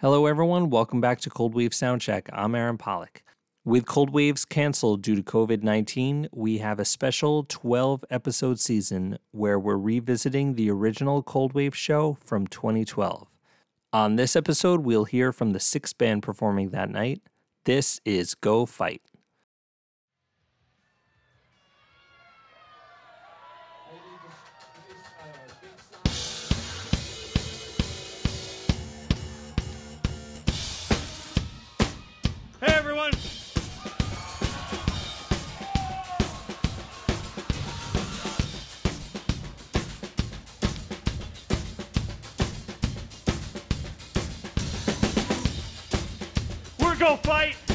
Hello, everyone. Welcome back to Cold Wave Soundcheck. I'm Aaron Pollock. With Cold Waves canceled due to COVID 19, we have a special 12 episode season where we're revisiting the original Cold Wave show from 2012. On this episode, we'll hear from the sixth band performing that night. This is Go Fight. We're fight!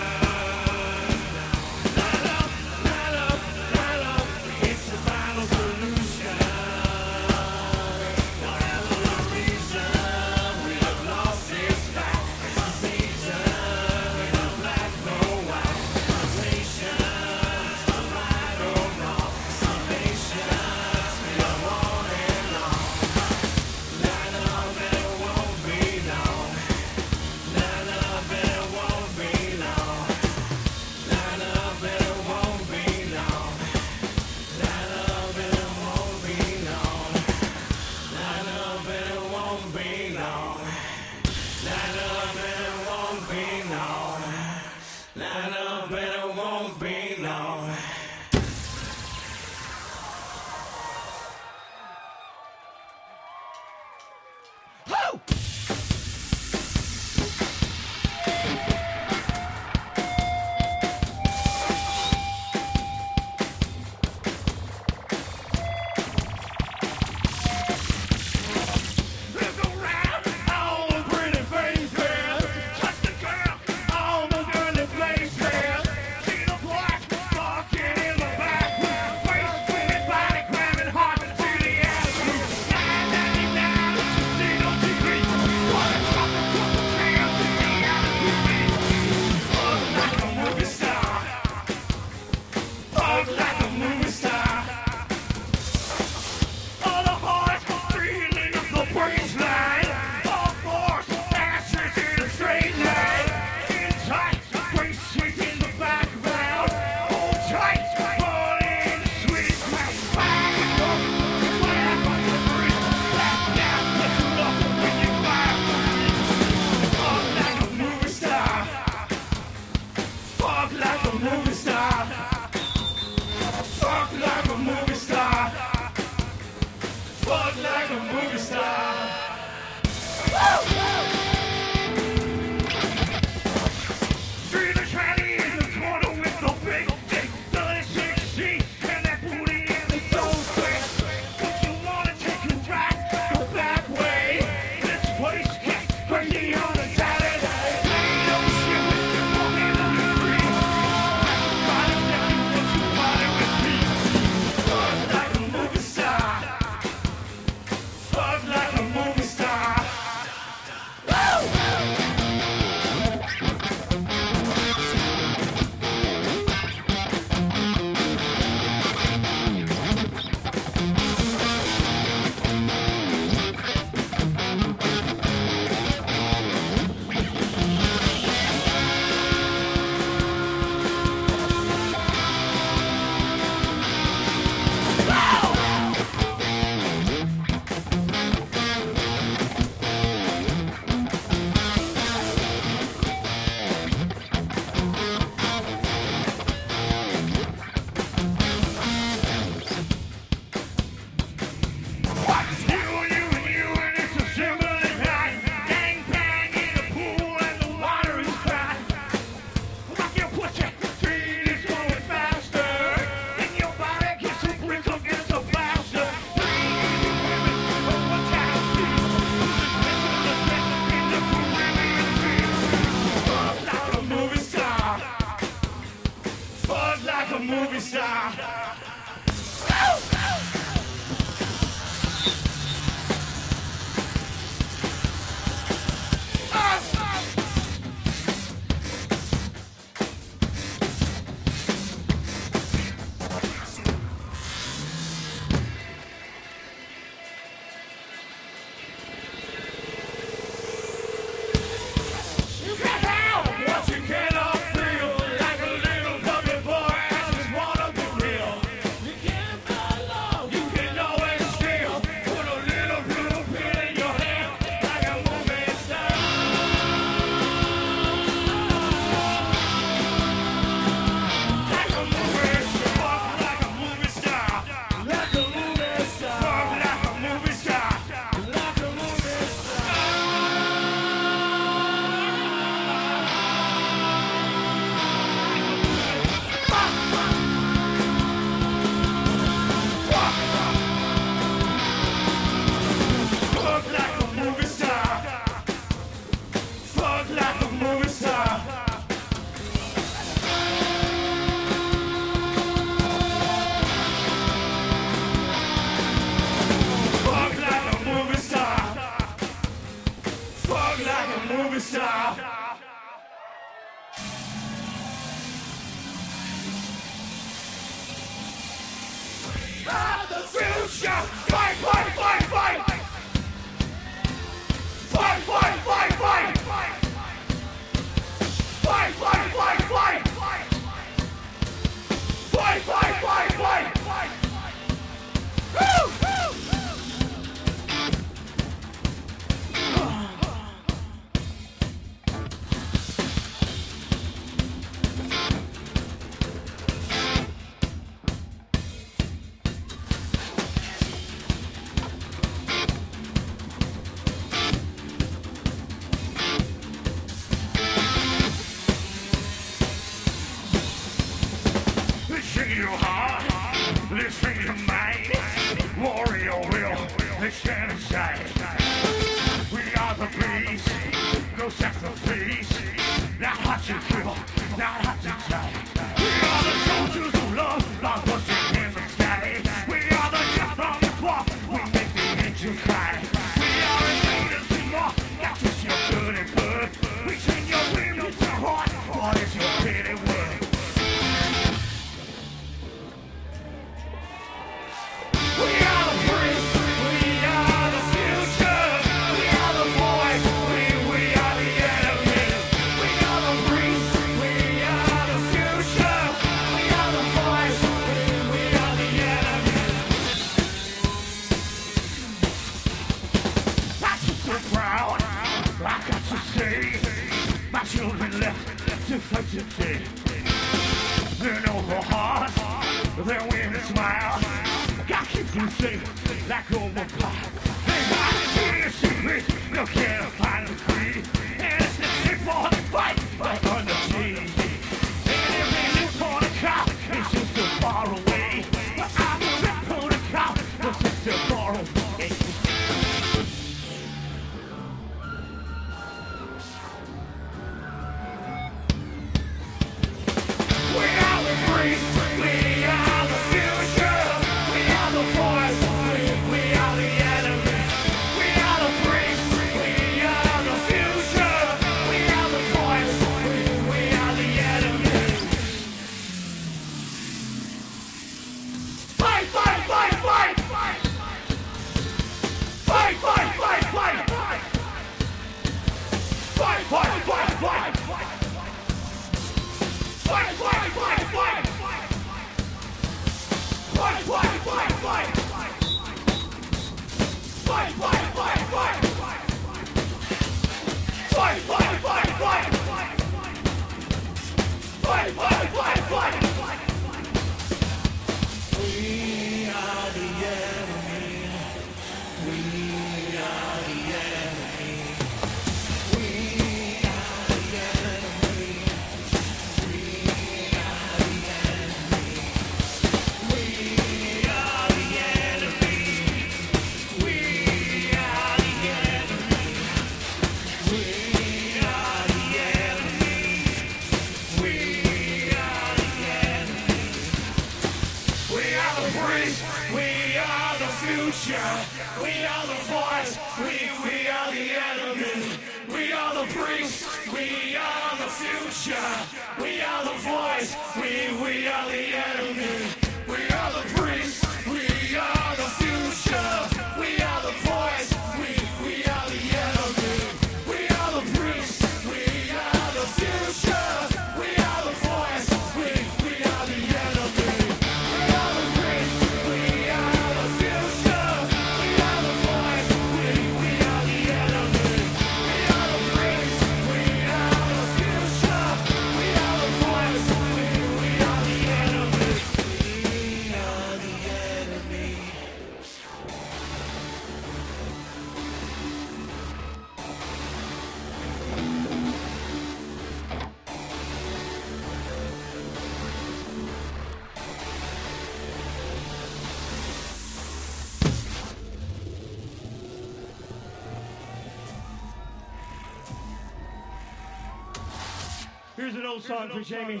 Jamie.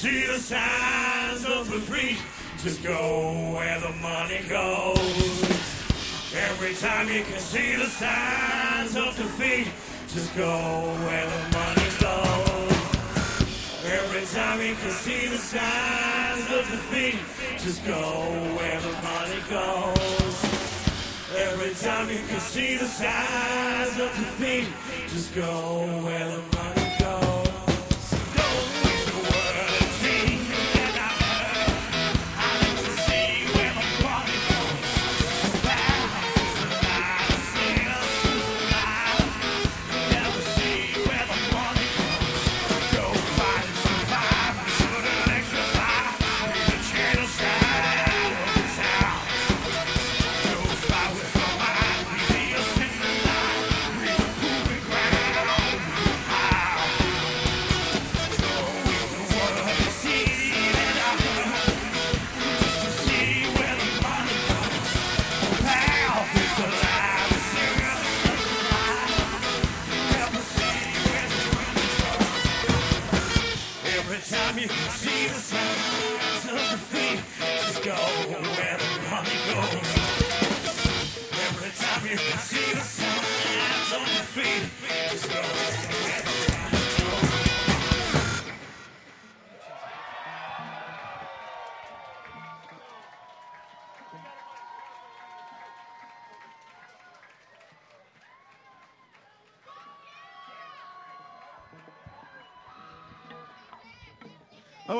see the signs of the free, just go where the money goes. Every time you can see the signs of defeat, just go where the money goes. Every time you can see the signs of defeat, just go where the money goes. Every time you can see the signs of defeat, just go where the money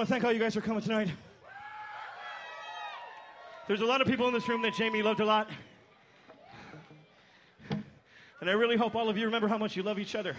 want to thank all you guys for coming tonight. There's a lot of people in this room that Jamie loved a lot. And I really hope all of you remember how much you love each other.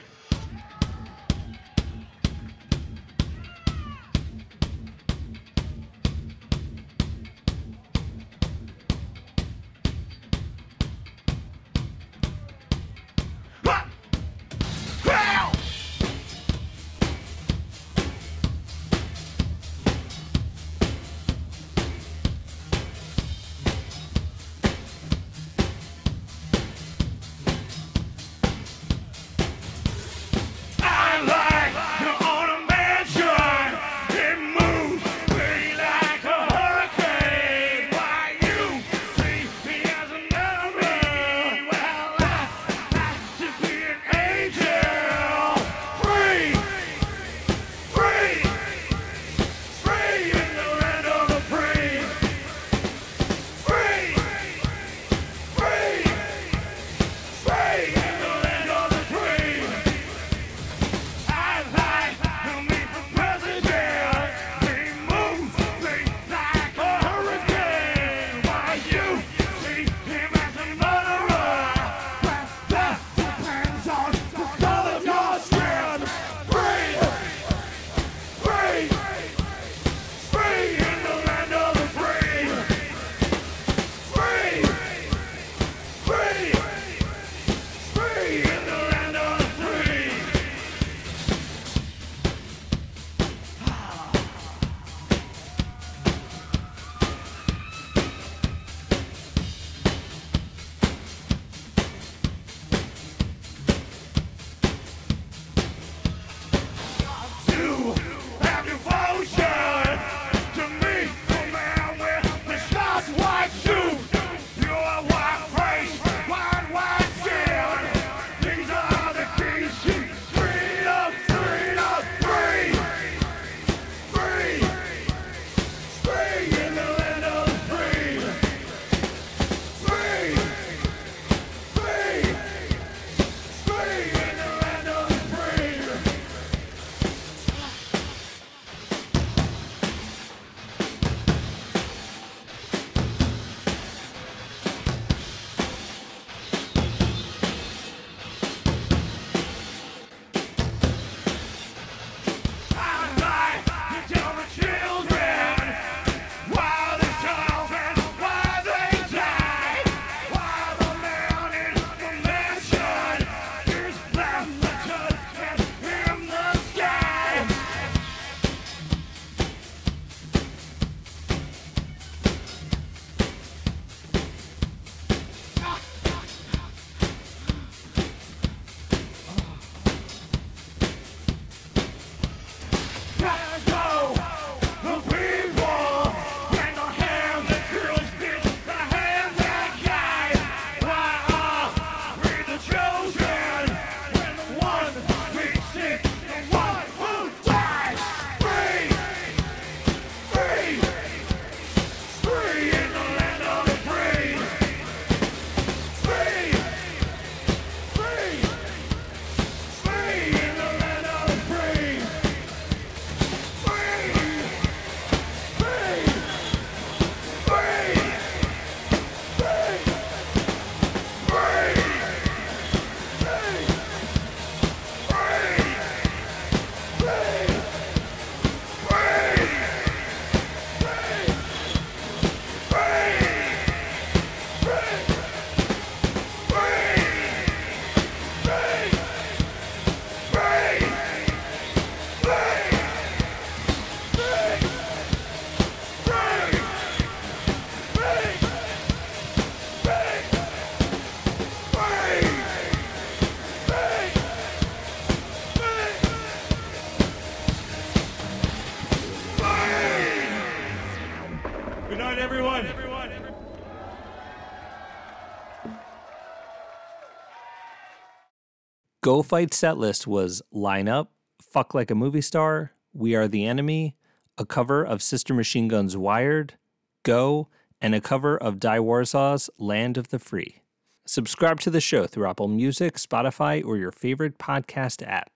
Go Fight set list was Line Up, Fuck Like a Movie Star, We Are the Enemy, a cover of Sister Machine Guns Wired, Go, and a cover of Die Warzau's Land of the Free. Subscribe to the show through Apple Music, Spotify, or your favorite podcast app.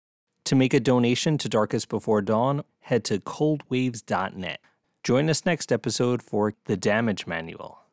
To make a donation to Darkest Before Dawn, head to coldwaves.net. Join us next episode for The Damage Manual.